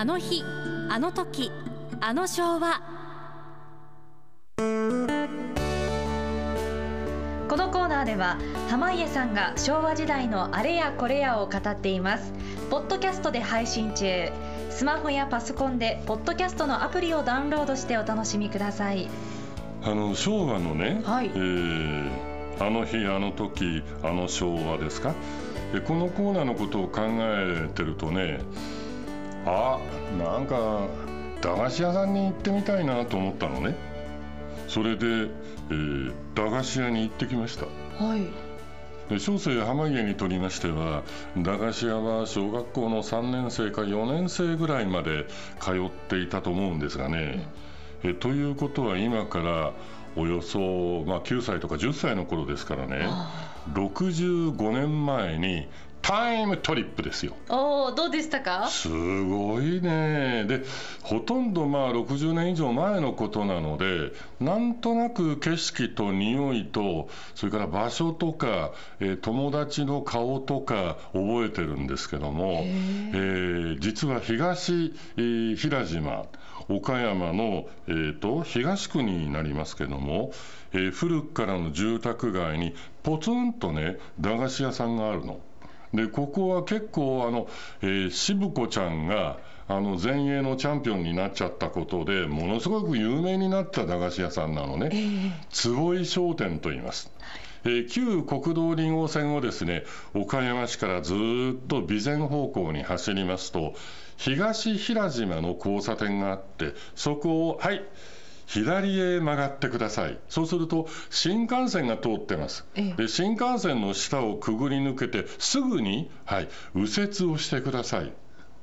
あの日あの時あの昭和。このコーナーでは濱家さんが昭和時代のあれやこれやを語っています。ポッドキャストで配信中。スマホやパソコンでポッドキャストのアプリをダウンロードしてお楽しみください。あの昭和のね、はい。えーあの日あの時あの昭和ですか？でこのコーナーのことを考えてるとねあなんか駄菓子屋さんに行ってみたいなと思ったのね。それで、えー駄菓子屋に行ってきました。はい。で小生濱家にとりましては駄菓子屋は小学校の3年生か4年生ぐらいまで通っていたと思うんですがね、えということは今からおよそ、まあ、9歳とか10歳の頃ですからね。65年前にタイムトリップですよ。おおどうでしたか？すごいねでほとんどまあ60年以上前のことなのでなんとなく景色と匂いとそれから場所とか、えー友達の顔とか覚えてるんですけども、えー実は東、えー平島岡山の、えーと東区になりますけども、えー古くからの住宅街にポツンとね駄菓子屋さんがあるの。でここは結構あの、えー渋子ちゃんがあの前衛のチャンピオンになっちゃったことでものすごく有名になった駄菓子屋さんなのね、坪井商店と言います。えー旧国道2号線をですね岡山市からずーっと備前方向に走りますと東平島の交差点があってそこをはい左へ曲がってください。そうすると新幹線が通ってます。ええ。で新幹線の下をくぐり抜けてすぐに、はい、右折をしてください。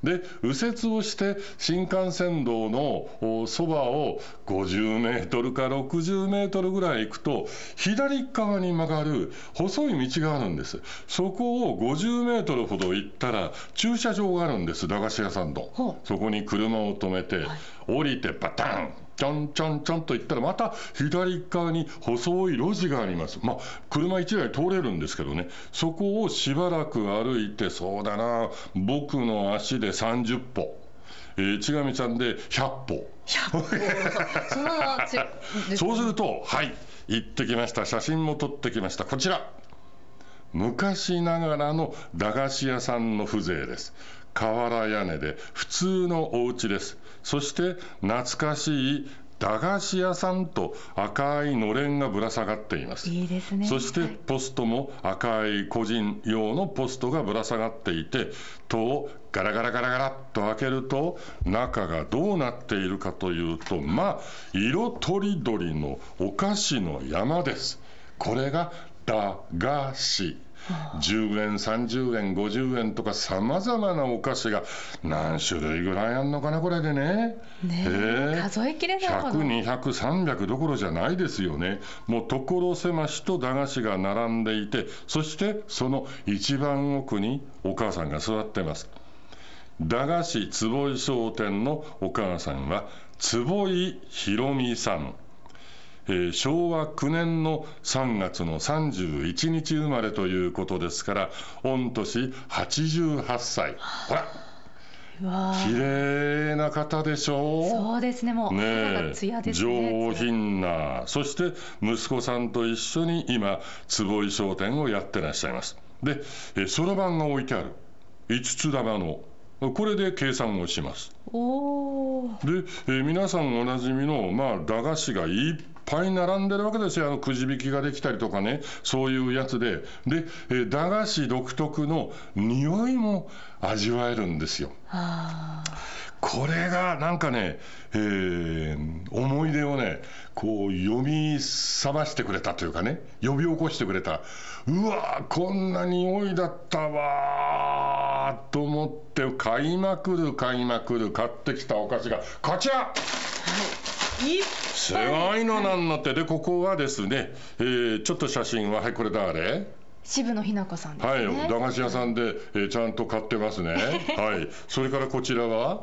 で右折をして新幹線道のおそばを50メートルか60メートルぐらい行くと左側に曲がる細い道があるんです。そこを50メートルほど行ったら駐車場があるんです駄菓子屋さんのほそこに車を止めて、降りてバタンちょんちょんちょんと行ったらまた左側に細い路地があります。まあ車1台通れるんですけどね。そこをしばらく歩いてそうだな僕の足で30歩。えー、ちがみちゃんで100歩。そのちですそうするとはい行ってきました。写真も撮ってきました。こちら。昔ながらの駄菓子屋さんの風情です瓦屋根で普通のお家です。そして懐かしい駄菓子屋さんと赤いのれんがぶら下がっています。いいですね。そしてポストも赤い個人用のポストがぶら下がっていて戸をガラガラガラガラっと開けると中がどうなっているかというとまあ色とりどりのお菓子の山です。これが駄菓子10円30円50円とかさまざまなお菓子が何種類ぐらいあんのかなこれでね。ねえええ数えきれないほど100200、300どころじゃないですよね。もう所狭しと駄菓子が並んでいて、そしてその一番奥にお母さんが座ってます。駄菓子坪井商店のお母さんは坪井ひろみさん。えー昭和9年の3月の31日生まれということですから、御年88歳。ほら、綺麗な方でしょう。そうですねもう肌ねね。上品な。そして息子さんと一緒に今坪井商店をやってらっしゃいます。でそろばんが置いてある。5つ玉の。これで計算をします。で、えー皆さんおなじみの、まあ、駄菓子がいっぱい並んでるわけですよ。あのくじ引きができたりとかね。そういうやつで。で、えー駄菓子独特の匂いも味わえるんですよ。あこれがなんかね、えー思い出をねこう読み覚ましてくれたというかね。呼び起こしてくれた。うわーこんな匂いだったわー。と思って買いまくる買いまくる買ってきたお菓子がこちら。ーい。っすごいのなんのって。でここはですね、えーちょっと写真ははいこれ誰渋野日向子さんですはねい駄菓子屋さんで、えーちゃんと買ってますね。はい。それからこちらは？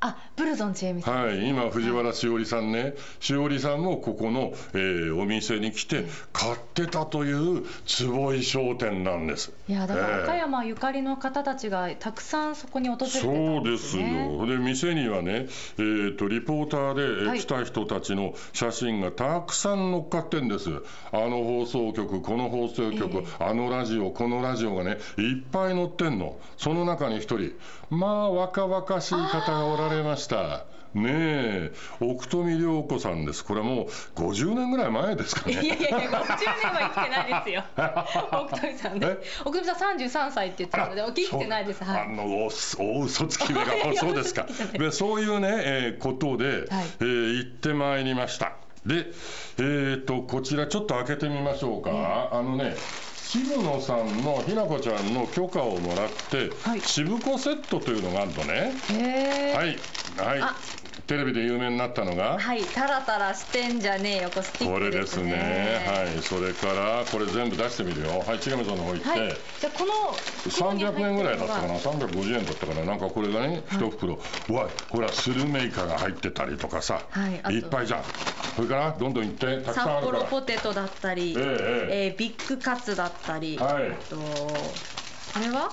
あブルゾンちえみさんはい、今、藤原しおりさんね、しおりさんもここの、えーお店に来て、買ってたという坪井商店なんです。いやだからええ岡山ゆかりの方たちがたくさんそこに訪れてたそんうでですすね。よ。で、店にはね、えー、とリポーターで来た人たちの写真がたくさん載っかってんです。あの放送局、この放送局、えあのラジオ、このラジオがね、いっぱい載ってんの。その中に一人、まあ、若々しい方がおられました。ねえ、奥富良子さんです。これはもう50年ぐらい前ですかね。いやいやいや、50年は生きてないですよ。奥富さんねえ？奥富さん33歳って言ってたので、生きてないです。はい。あのお大嘘つきめがそうですか でそういうね、えーことで、はいえー行ってまいりましたでえー、とこちらちょっと開けてみましょうか、あのね渋野さんのひなこちゃんの許可をもらって、はい渋子セットというのがあるとねへえ。はいはい。あ。テレビで有名になったのが？はい、タラタラしてんじゃねえよ、これスティッこれでクですすね。ね。はい。それからこれ全部出してみるよ。はい。千亀さんの方行って、はい。じゃあこの300円ぐらいだったかな、は。350円だったかな、なんかこれがね、一袋、うわほら、スルメイカが入ってたりとかさ、はい。あと。いっぱいじゃん、それからどんどんいって、たくさん札あるから、幌ポテトだったり、えええ。えービッグカツだったり、はい。あとあれは？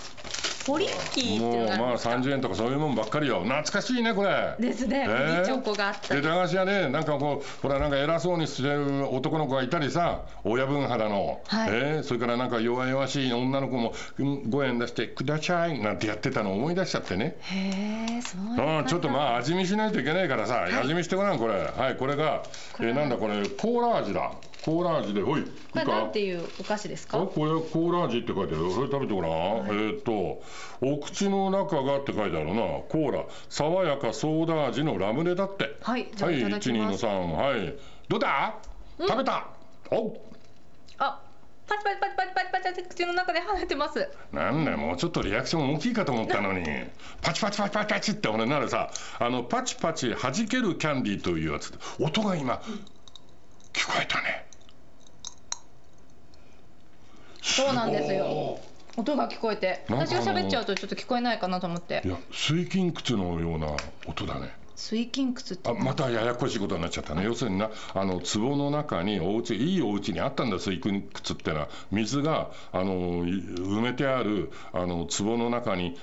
ポリッキーっていうのがありますか？30円とかそういうもんばっかりよ、懐かしいね、これ。ですね、ええ麦チョコがあったでり。駄菓子屋ね、なんかこう、ほら、なんか偉そうにしてる男の子がいたりさ、親分肌の、はい。えー？それからなんか弱々しい女の子もうん5円出して、ください。なんてやってたのを思い出しちゃってね。へえ、そうちょっとまあ味見しないといけないからさ、味見してごらんこれ。はいこれがえーなんだこれコーラ味だコーラ味でほいいいこれなんかていうお菓子ですか？あこれコーラ味って書いてあるそれ食べてごらん、えーっとお口の中がって書いてあるな。コーラ。爽やかソーダ味のラムネだって。はいじゃあいただきます。123はい。どうだ？食べた？おあパチパチパチパチパチパチ口の中で跳ねてます。なんだよもうちょっとリアクション大きいかと思ったのに。パチパチパチパチパチって俺なるさあのパチパチ弾けるキャンディーというやつ。音が今聞こえたねそうなんですよ。よ音が聞こえて。私が喋っちゃうとちょっと聞こえないかなと思って。いや水筋窟のような音だね。水筋窟って。あまたややこしいことになっちゃったね。要するになあの壺の中にお家いいお家にあったんだ水筋窟ってのは。水があのい埋めてあるあの壺の中に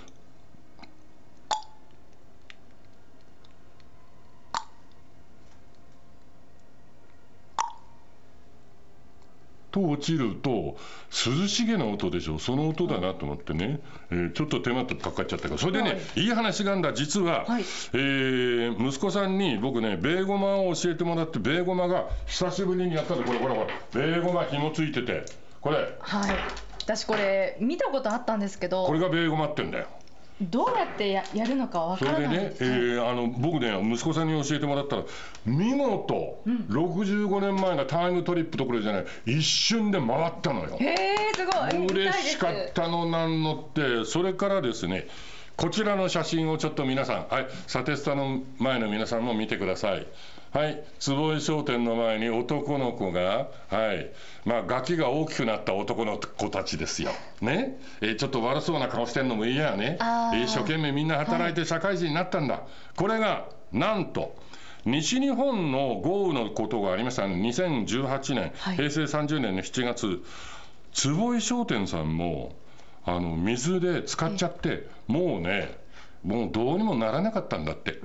と落ちると涼しげな音でしょ。その音だなと思ってね、えーちょっと手間とかかっちゃったからそれでね、はい。い、い話があんだ実は、はい。えー息子さんに僕ねベーゴマを教えてもらってベーゴマが久しぶりにやったんでこれこれこれベーゴマ紐ついてて。これ。はい。私これ見たことあったんですけど。これがベーゴマってんだよどうやってややるのかわそからないれでね、えーあの僕ね息子さんに教えてもらったら見事、65年前のタイムトリップどころじゃない一瞬で回ったのよ。へえすごい。嬉しかったのなんのってそれからですねこちらの写真をちょっと皆さんはいサテスタの前の皆さんも見てくださいはい。坪井商店の前に男の子がはい。まあガキが大きくなった男の子たちですよ。ね。えーちょっと悪そうな顔してんのも嫌やね。一生懸命みんな働いて社会人になったんだ、これがなんと西日本の豪雨のことがありましたね。2018年、はい。平成30年の7月。坪井商店さんもあの水で使っちゃってもうねもうどうにもならなかったんだって。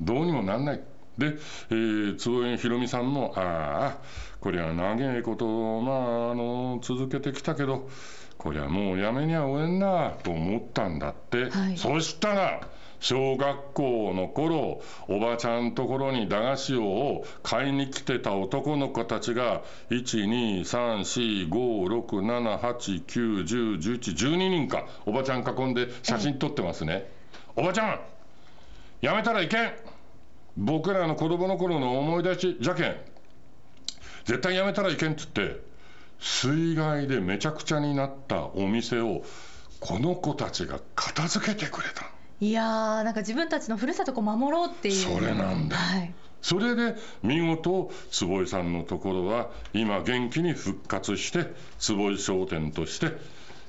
どうにもなんないで、えー、坪井ひろみさんもああこりゃ長いことまああの続けてきたけどこりゃもうやめにゃおえんなと思ったんだって、はい。そしたら小学校の頃おばちゃんところに駄菓子を買いに来てた男の子たちが123456789101112人かおばちゃん囲んで写真撮ってますね、おばちゃんやめたらいけん僕らの子供の頃の思い出しじゃけん絶対やめたらいけんっつって水害でめちゃくちゃになったお店をこの子たちが片付けてくれたいやーなんか自分たちのふるさとを守ろうっていう。それなんだ。はい。それで見事坪井さんのところは今元気に復活して坪井商店として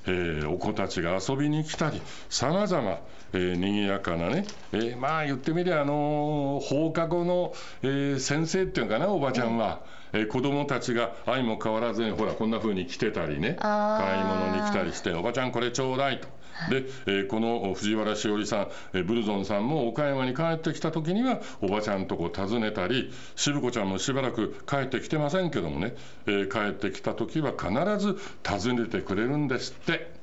えー、お子たちが遊びに来たりさまざまにぎやかなね、えー、まあ言ってみりゃあの放課後の、えー、先生っていうかなおばちゃんは、えー、子供たちが相も変わらずにほらこんな風に来てたりね。買い物に来たりしておばちゃんこれちょうだいと。で、えー、この藤原しおりさん、えー、ブルゾンさんも岡山に帰ってきた時にはおばちゃんとこ訪ねたり渋子ちゃんもしばらく帰ってきてませんけどもね、えー、帰ってきた時は必ず訪ねてくれるんですって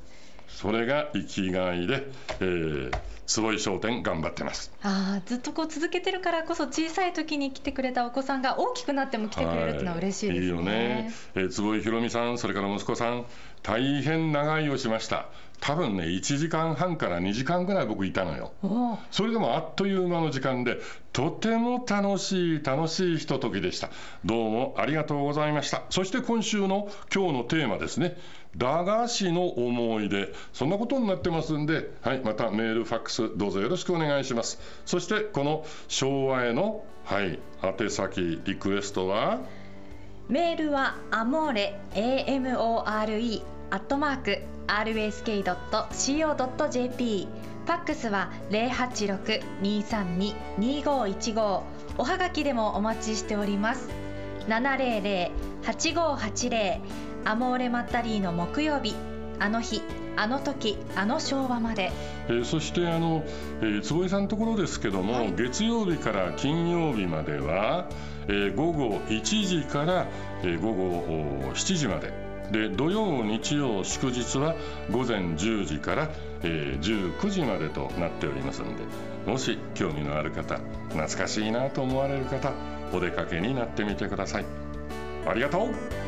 それが生きがいで、えー、坪井商店頑張ってます。あずっとこう続けてるからこそ小さい時に来てくれたお子さんが大きくなっても来てくれるっていうのは嬉しいですね、はい、いいよね、えー、坪井ひろみさんそれから息子さん大変長居をしました多分ね1時間半から2時間ぐらい僕いたのよ。それでもあっという間の時間でとても楽しい楽しいひとときでした。どうもありがとうございました。そして今週の今日のテーマですね。駄菓子の思い出。そんなことになってますんで、はい、またメールファックスどうぞよろしくお願いします。そしてこの昭和への、はい、宛先リクエストは？メールはアモーレ AMORE アットマーク rsk.co.jp ファックスは086-232-2515おはがきでもお待ちしております。700-8580アモーレマッタリーの木曜日。あの日あの時あの昭和まで、えー、そしてあの、えー、坪井さんのところですけども、はい、月曜日から金曜日までは、えー、午後1時から、えー、午後7時までで土曜日曜祝日は午前10時から、えー、19時までとなっておりますのでもし興味のある方懐かしいなと思われる方お出かけになってみてください。ありがとう。